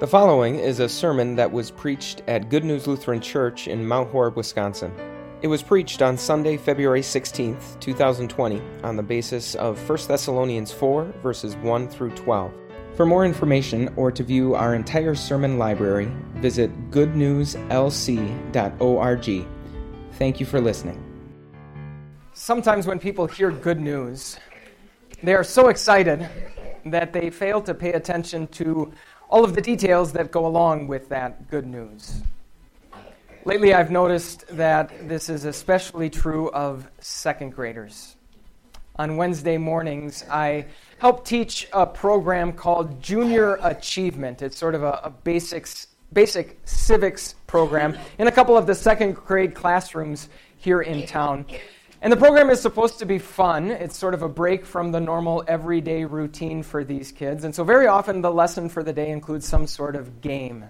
The following is a sermon that was preached at Good News Lutheran Church in Mount Horeb, Wisconsin. It was preached on Sunday, February 16th, 2020, on the basis of 1 Thessalonians 4, verses 1 through 12. For more information or to view our entire sermon library, visit goodnewslc.org. Thank you for listening. Sometimes when people hear good news, they are so excited that they fail to pay attention to all of the details that go along with that good news. Lately, I've noticed that this is especially true of second graders. On Wednesday mornings, I help teach a program called Junior Achievement. It's sort of a, a basics, basic civics program in a couple of the second grade classrooms here in town. And the program is supposed to be fun. It's sort of a break from the normal everyday routine for these kids. And so, very often, the lesson for the day includes some sort of game.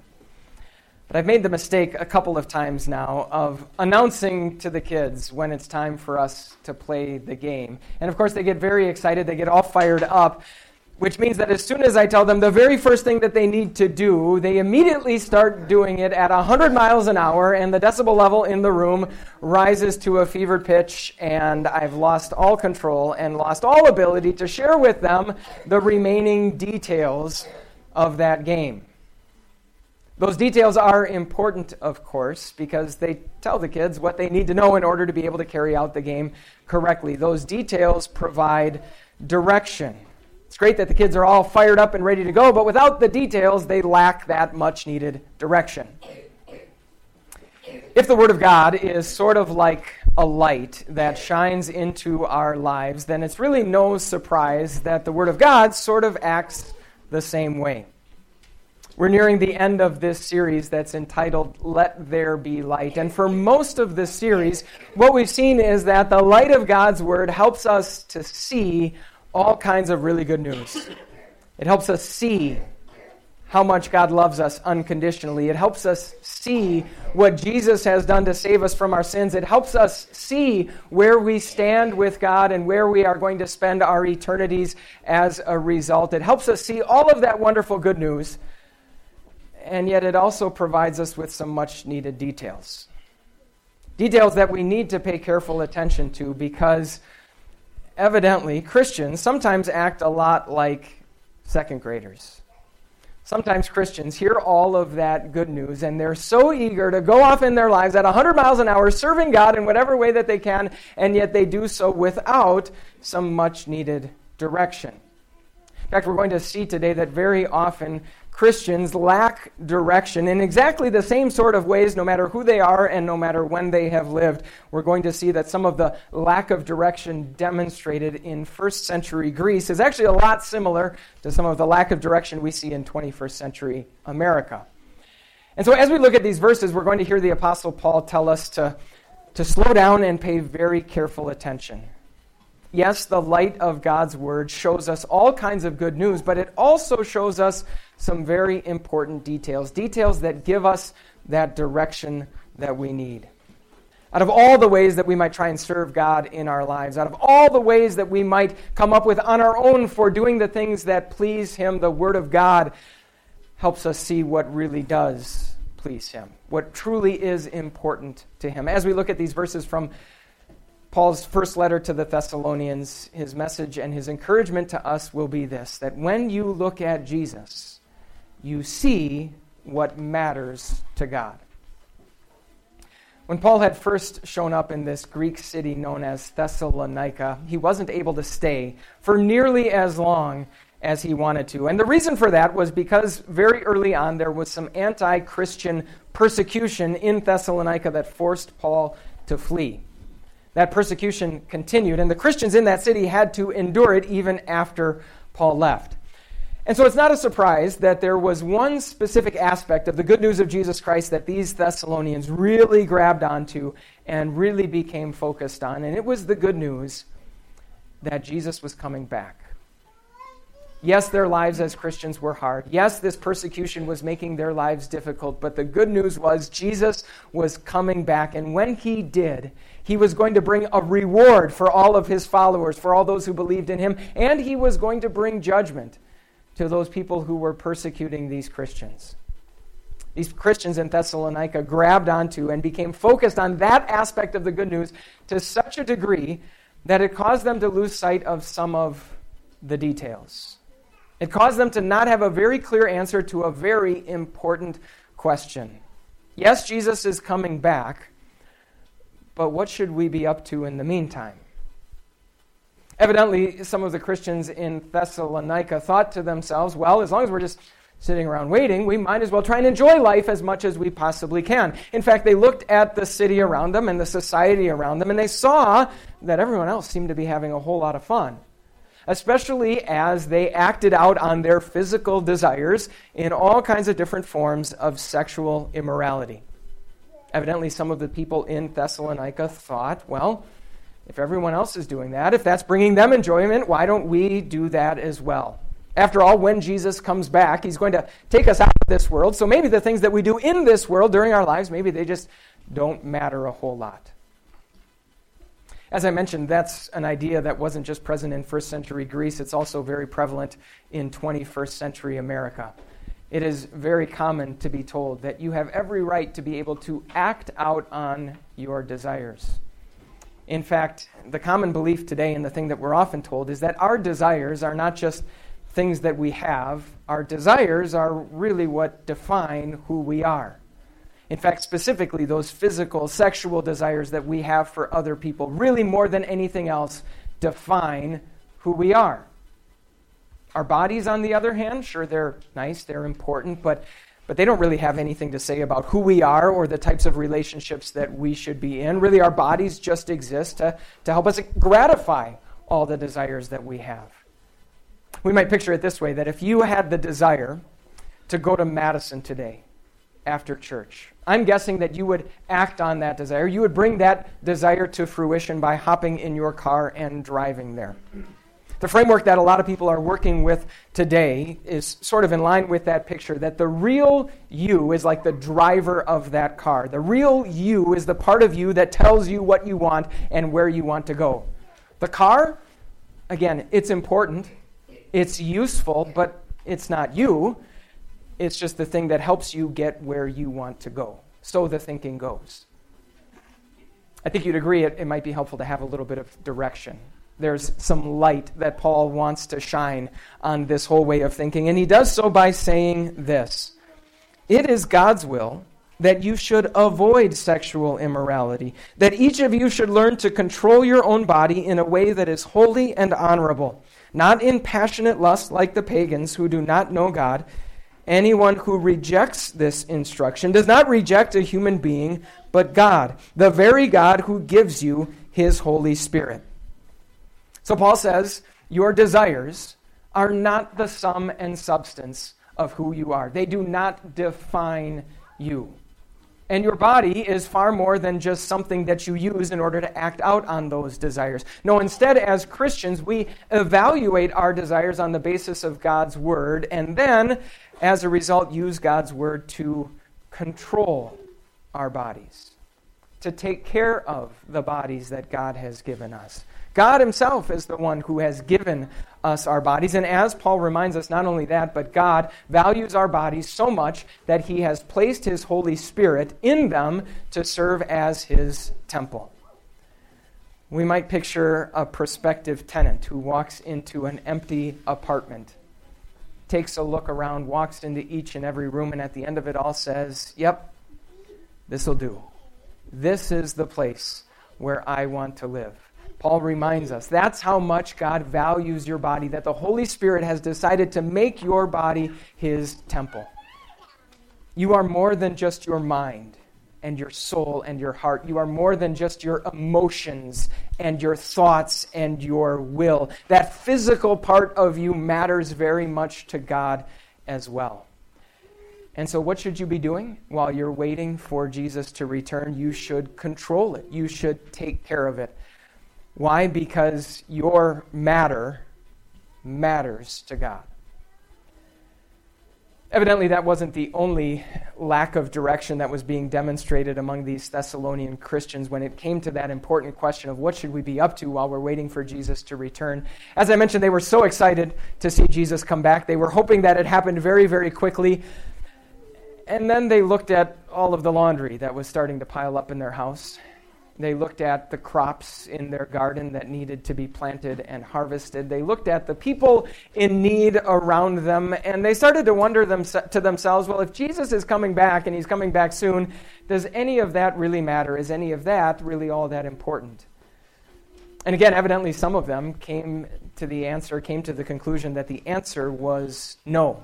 But I've made the mistake a couple of times now of announcing to the kids when it's time for us to play the game. And of course, they get very excited, they get all fired up which means that as soon as I tell them the very first thing that they need to do, they immediately start doing it at 100 miles an hour, and the decibel level in the room rises to a fevered pitch, and I've lost all control and lost all ability to share with them the remaining details of that game. Those details are important, of course, because they tell the kids what they need to know in order to be able to carry out the game correctly. Those details provide direction. It's great that the kids are all fired up and ready to go, but without the details, they lack that much needed direction. If the Word of God is sort of like a light that shines into our lives, then it's really no surprise that the Word of God sort of acts the same way. We're nearing the end of this series that's entitled Let There Be Light. And for most of this series, what we've seen is that the light of God's Word helps us to see all kinds of really good news. It helps us see how much God loves us unconditionally. It helps us see what Jesus has done to save us from our sins. It helps us see where we stand with God and where we are going to spend our eternities as a result. It helps us see all of that wonderful good news. And yet, it also provides us with some much needed details. Details that we need to pay careful attention to because evidently, Christians sometimes act a lot like second graders. Sometimes Christians hear all of that good news and they're so eager to go off in their lives at 100 miles an hour, serving God in whatever way that they can, and yet they do so without some much needed direction. In fact, we're going to see today that very often Christians lack direction in exactly the same sort of ways, no matter who they are and no matter when they have lived. We're going to see that some of the lack of direction demonstrated in first century Greece is actually a lot similar to some of the lack of direction we see in 21st century America. And so, as we look at these verses, we're going to hear the Apostle Paul tell us to, to slow down and pay very careful attention. Yes, the light of God's word shows us all kinds of good news, but it also shows us some very important details, details that give us that direction that we need. Out of all the ways that we might try and serve God in our lives, out of all the ways that we might come up with on our own for doing the things that please Him, the Word of God helps us see what really does please Him, what truly is important to Him. As we look at these verses from Paul's first letter to the Thessalonians, his message and his encouragement to us will be this that when you look at Jesus, you see what matters to God. When Paul had first shown up in this Greek city known as Thessalonica, he wasn't able to stay for nearly as long as he wanted to. And the reason for that was because very early on there was some anti Christian persecution in Thessalonica that forced Paul to flee that persecution continued, and the Christians in that city had to endure it even after Paul left. And so it's not a surprise that there was one specific aspect of the good news of Jesus Christ that these Thessalonians really grabbed onto and really became focused on, and it was the good news that Jesus was coming back. Yes, their lives as Christians were hard. Yes, this persecution was making their lives difficult, but the good news was Jesus was coming back, and when he did, he was going to bring a reward for all of his followers, for all those who believed in him, and he was going to bring judgment to those people who were persecuting these Christians. These Christians in Thessalonica grabbed onto and became focused on that aspect of the good news to such a degree that it caused them to lose sight of some of the details. It caused them to not have a very clear answer to a very important question. Yes, Jesus is coming back, but what should we be up to in the meantime? Evidently, some of the Christians in Thessalonica thought to themselves, well, as long as we're just sitting around waiting, we might as well try and enjoy life as much as we possibly can. In fact, they looked at the city around them and the society around them, and they saw that everyone else seemed to be having a whole lot of fun, especially as they acted out on their physical desires in all kinds of different forms of sexual immorality. Evidently, some of the people in Thessalonica thought, well, if everyone else is doing that, if that's bringing them enjoyment, why don't we do that as well? After all, when Jesus comes back, he's going to take us out of this world. So maybe the things that we do in this world during our lives, maybe they just don't matter a whole lot. As I mentioned, that's an idea that wasn't just present in first century Greece, it's also very prevalent in 21st century America. It is very common to be told that you have every right to be able to act out on your desires. In fact, the common belief today, and the thing that we're often told, is that our desires are not just things that we have, our desires are really what define who we are. In fact, specifically, those physical, sexual desires that we have for other people, really more than anything else, define who we are. Our bodies, on the other hand, sure, they're nice, they're important, but, but they don't really have anything to say about who we are or the types of relationships that we should be in. Really, our bodies just exist to, to help us gratify all the desires that we have. We might picture it this way that if you had the desire to go to Madison today after church, I'm guessing that you would act on that desire. You would bring that desire to fruition by hopping in your car and driving there. The framework that a lot of people are working with today is sort of in line with that picture that the real you is like the driver of that car. The real you is the part of you that tells you what you want and where you want to go. The car, again, it's important. It's useful, but it's not you. It's just the thing that helps you get where you want to go. So the thinking goes. I think you'd agree it, it might be helpful to have a little bit of direction. There's some light that Paul wants to shine on this whole way of thinking, and he does so by saying this It is God's will that you should avoid sexual immorality, that each of you should learn to control your own body in a way that is holy and honorable not in passionate lust like the pagans who do not know God. Anyone who rejects this instruction does not reject a human being, but God, the very God who gives you his Holy Spirit. So Paul says, Your desires are not the sum and substance of who you are, they do not define you. And your body is far more than just something that you use in order to act out on those desires. No, instead, as Christians, we evaluate our desires on the basis of God's Word, and then, as a result, use God's Word to control our bodies, to take care of the bodies that God has given us. God Himself is the one who has given us our bodies. And as Paul reminds us, not only that, but God values our bodies so much that He has placed His Holy Spirit in them to serve as His temple. We might picture a prospective tenant who walks into an empty apartment, takes a look around, walks into each and every room, and at the end of it all says, Yep, this will do. This is the place where I want to live. Paul reminds us that's how much God values your body, that the Holy Spirit has decided to make your body his temple. You are more than just your mind and your soul and your heart. You are more than just your emotions and your thoughts and your will. That physical part of you matters very much to God as well. And so, what should you be doing while you're waiting for Jesus to return? You should control it, you should take care of it. Why? Because your matter matters to God. Evidently, that wasn't the only lack of direction that was being demonstrated among these Thessalonian Christians when it came to that important question of what should we be up to while we're waiting for Jesus to return. As I mentioned, they were so excited to see Jesus come back. They were hoping that it happened very, very quickly. And then they looked at all of the laundry that was starting to pile up in their house. They looked at the crops in their garden that needed to be planted and harvested. They looked at the people in need around them, and they started to wonder them, to themselves well, if Jesus is coming back and he's coming back soon, does any of that really matter? Is any of that really all that important? And again, evidently, some of them came to the answer, came to the conclusion that the answer was no.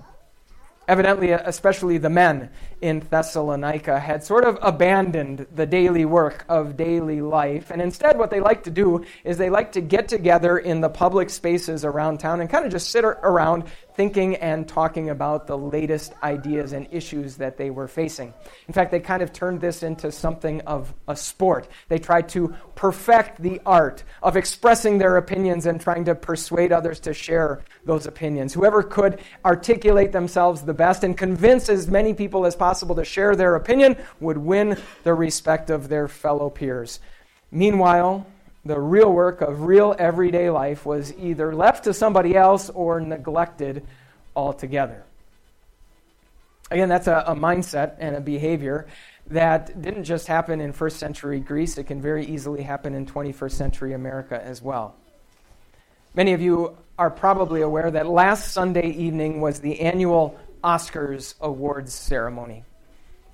Evidently, especially the men in Thessalonica had sort of abandoned the daily work of daily life. And instead, what they like to do is they like to get together in the public spaces around town and kind of just sit around thinking and talking about the latest ideas and issues that they were facing. In fact, they kind of turned this into something of a sport. They tried to perfect the art of expressing their opinions and trying to persuade others to share those opinions. Whoever could articulate themselves the best and convince as many people as possible to share their opinion would win the respect of their fellow peers. Meanwhile, the real work of real everyday life was either left to somebody else or neglected altogether. Again, that's a, a, mindset and a behavior that didn't just happen in first century Greece, it can very easily happen in 21st century America as well. Many of you are probably aware that last Sunday evening was the annual Oscars awards ceremony.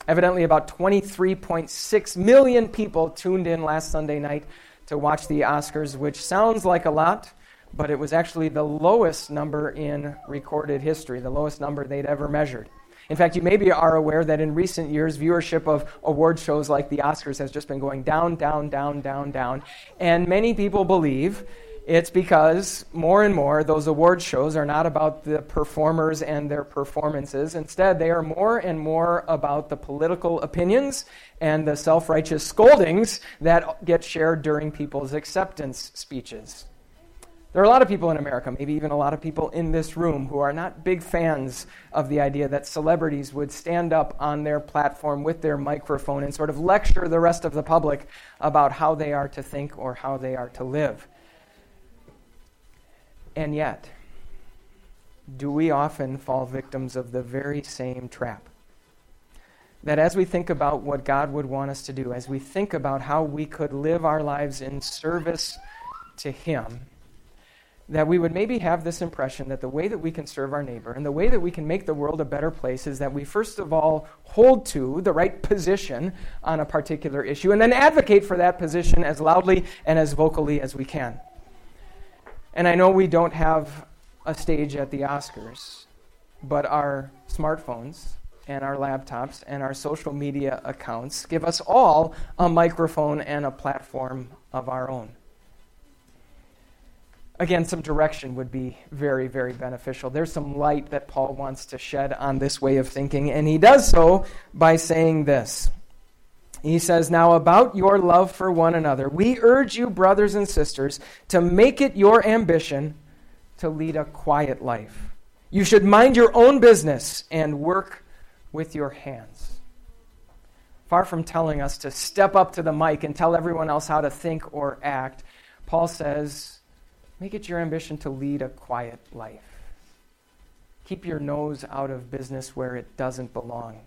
Evidently, about 23.6 million people tuned in last Sunday night to watch the Oscars, which sounds like a lot, but it was actually the lowest number in recorded history, the lowest number they'd ever measured. In fact, you maybe are aware that in recent years, viewership of award shows like the Oscars has just been going down, down, down, down, down. And many people believe it's because more and more those award shows are not about the performers and their performances. Instead, they are more and more about the political opinions and the self righteous scoldings that get shared during people's acceptance speeches. There are a lot of people in America, maybe even a lot of people in this room, who are not big fans of the idea that celebrities would stand up on their platform with their microphone and sort of lecture the rest of the public about how they are to think or how they are to live. And yet, do we often fall victims of the very same trap? That as we think about what God would want us to do, as we think about how we could live our lives in service to Him, that we would maybe have this impression that the way that we can serve our neighbor and the way that we can make the world a better place is that we first of all hold to the right position on a particular issue and then advocate for that position as loudly and as vocally as we can. And I know we don't have a stage at the Oscars, but our smartphones and our laptops and our social media accounts give us all a microphone and a platform of our own. Again, some direction would be very, very beneficial. There's some light that Paul wants to shed on this way of thinking, and he does so by saying this he says, Now about your love for one another, we urge you, brothers and sisters, to make it your ambition to lead a quiet life. You should mind your own business and work with your hands. Far from telling us to step up to the mic and tell everyone else how to think or act, Paul says, Make it your ambition to lead a quiet life. Keep your nose out of business where it doesn't belong.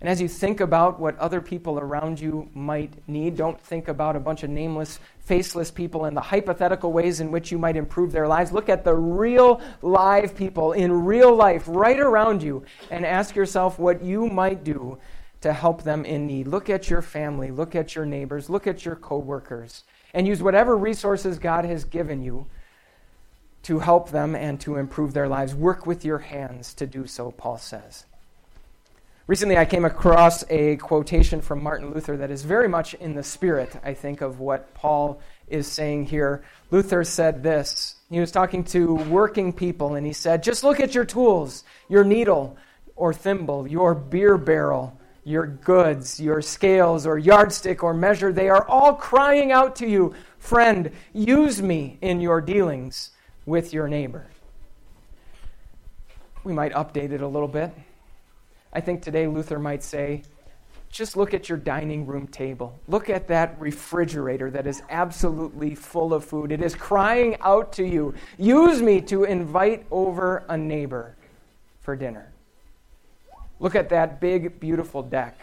And as you think about what other people around you might need, don't think about a bunch of nameless, faceless people and the hypothetical ways in which you might improve their lives. Look at the real, live people in real life right around you and ask yourself what you might do to help them in need. Look at your family, look at your neighbors, look at your coworkers, and use whatever resources God has given you to help them and to improve their lives. Work with your hands to do so, Paul says. Recently, I came across a quotation from Martin Luther that is very much in the spirit, I think, of what Paul is saying here. Luther said this. He was talking to working people, and he said, Just look at your tools, your needle or thimble, your beer barrel, your goods, your scales or yardstick or measure. They are all crying out to you, Friend, use me in your dealings with your neighbor. We might update it a little bit. I think today Luther might say, just look at your dining room table. Look at that refrigerator that is absolutely full of food. It is crying out to you. Use me to invite over a neighbor for dinner. Look at that big, beautiful deck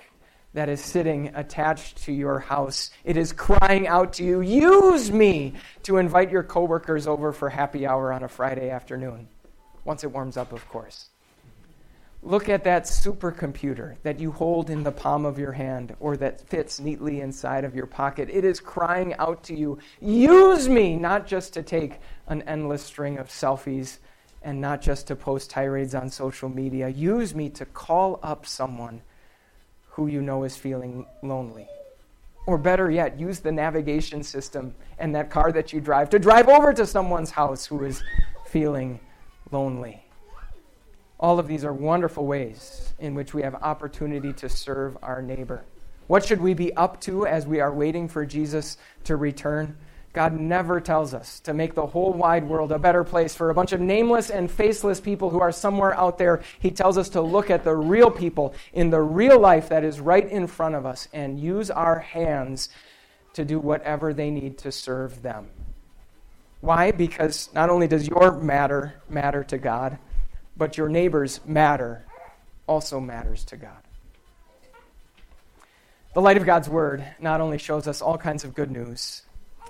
that is sitting attached to your house. It is crying out to you, use me to invite your coworkers over for happy hour on a Friday afternoon. Once it warms up, of course. Look at that supercomputer that you hold in the palm of your hand or that fits neatly inside of your pocket. It is crying out to you, use me, not just to take an endless string of selfies and not just to post tirades on social media. Use me to call up someone who you know is feeling lonely. Or better yet, use the navigation system and that car that you drive to drive over to someone's house who is feeling lonely. All of these are wonderful ways in which we have opportunity to serve our neighbor. What should we be up to as we are waiting for Jesus to return? God never tells us to make the whole wide world a better place for a bunch of nameless and faceless people who are somewhere out there. He tells us to look at the real people in the real life that is right in front of us and use our hands to do whatever they need to serve them. Why? Because not only does your matter matter to God, but your neighbor's matter also matters to God. The light of God's word not only shows us all kinds of good news,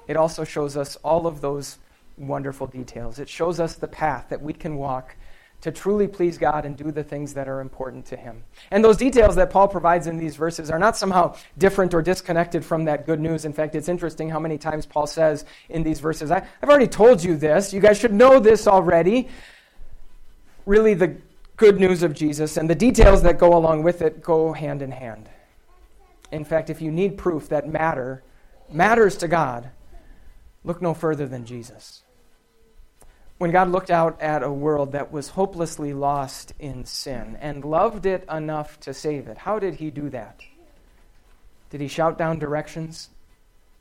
it also shows us all of those wonderful details. It shows us the path that we can walk to truly please God and do the things that are important to Him. And those details that Paul provides in these verses are not somehow different or disconnected from that good news. In fact, it's interesting how many times Paul says in these verses, I, have already told you this. You guys should know this already. Really, the good news of Jesus and the details that go along with it go hand in hand. In fact, if you need proof that matter matters to God, Look no further than Jesus. When God looked out at a world that was hopelessly lost in sin and loved it enough to save it, how did he do that? Did he shout down directions?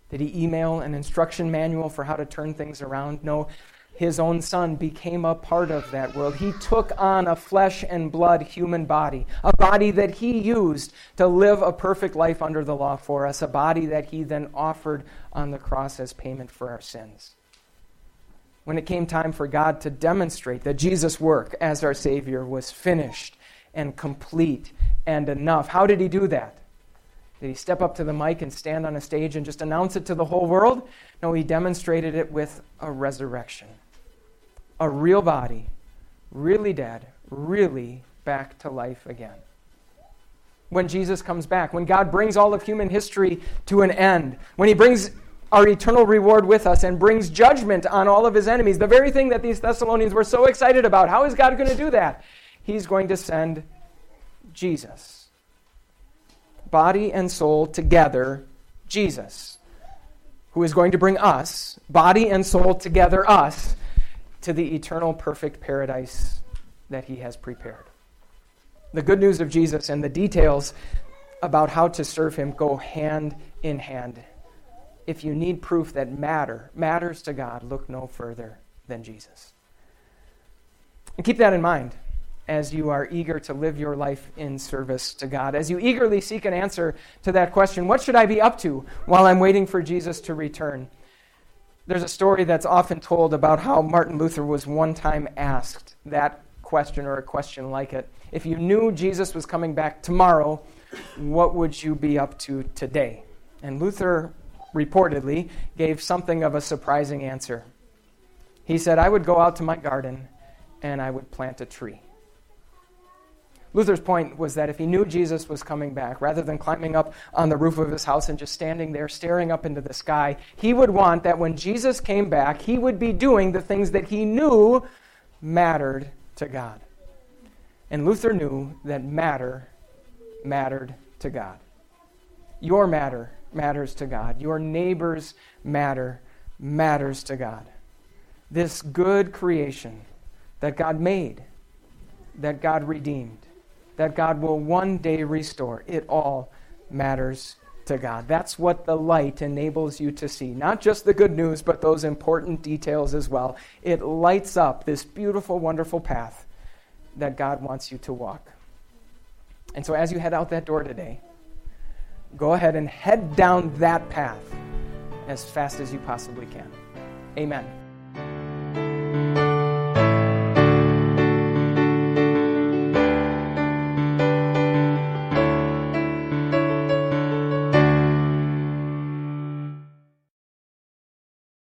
Did he email an instruction manual for how to turn things around? No, his own son became a part of that world. He took on a flesh and blood human body, a body that he used to live a perfect life under the law for us, a body that he then offered on the cross as payment for our sins. When it came time for God to demonstrate that Jesus' work as our Savior was finished and complete and enough, how did he do that? Did he step up to the mic and stand on a stage and just announce it to the whole world? No, he demonstrated it with a resurrection a real body, really dead, really back to life again. When Jesus comes back, when God brings all of human history to an end, when he brings our eternal reward with us and brings judgment on all of his enemies, the very thing that these Thessalonians were so excited about. How is God going to do that? He's going to send Jesus. Body and soul together, Jesus, who is going to bring us, body and soul together, us, to the eternal perfect paradise that he has prepared. The good news of Jesus and the details about how to serve him go hand in hand. If you need proof that matter matters to God, look no further than Jesus. And keep that in mind as you are eager to live your life in service to God, as you eagerly seek an answer to that question what should I be up to while I'm waiting for Jesus to return? There's a story that's often told about how Martin Luther was one time asked that question or a question like it. If you knew Jesus was coming back tomorrow, what would you be up to today? And Luther reportedly gave something of a surprising answer. He said, I would go out to my garden and I would plant a tree. Luther's point was that if he knew Jesus was coming back, rather than climbing up on the roof of his house and just standing there staring up into the sky, he would want that when Jesus came back, he would be doing the things that he knew mattered to God. And Luther knew that matter mattered to God. Your matter matters to God. Your neighbor's matter matters to God. This good creation that God made, that God redeemed that God will one day restore. It all matters to God. That's what the light enables you to see. Not just the good news, but those important details as well. It lights up this beautiful, wonderful path that God wants you to walk. And so as you head out that door today, go ahead and head down that path as fast as you possibly can. Amen.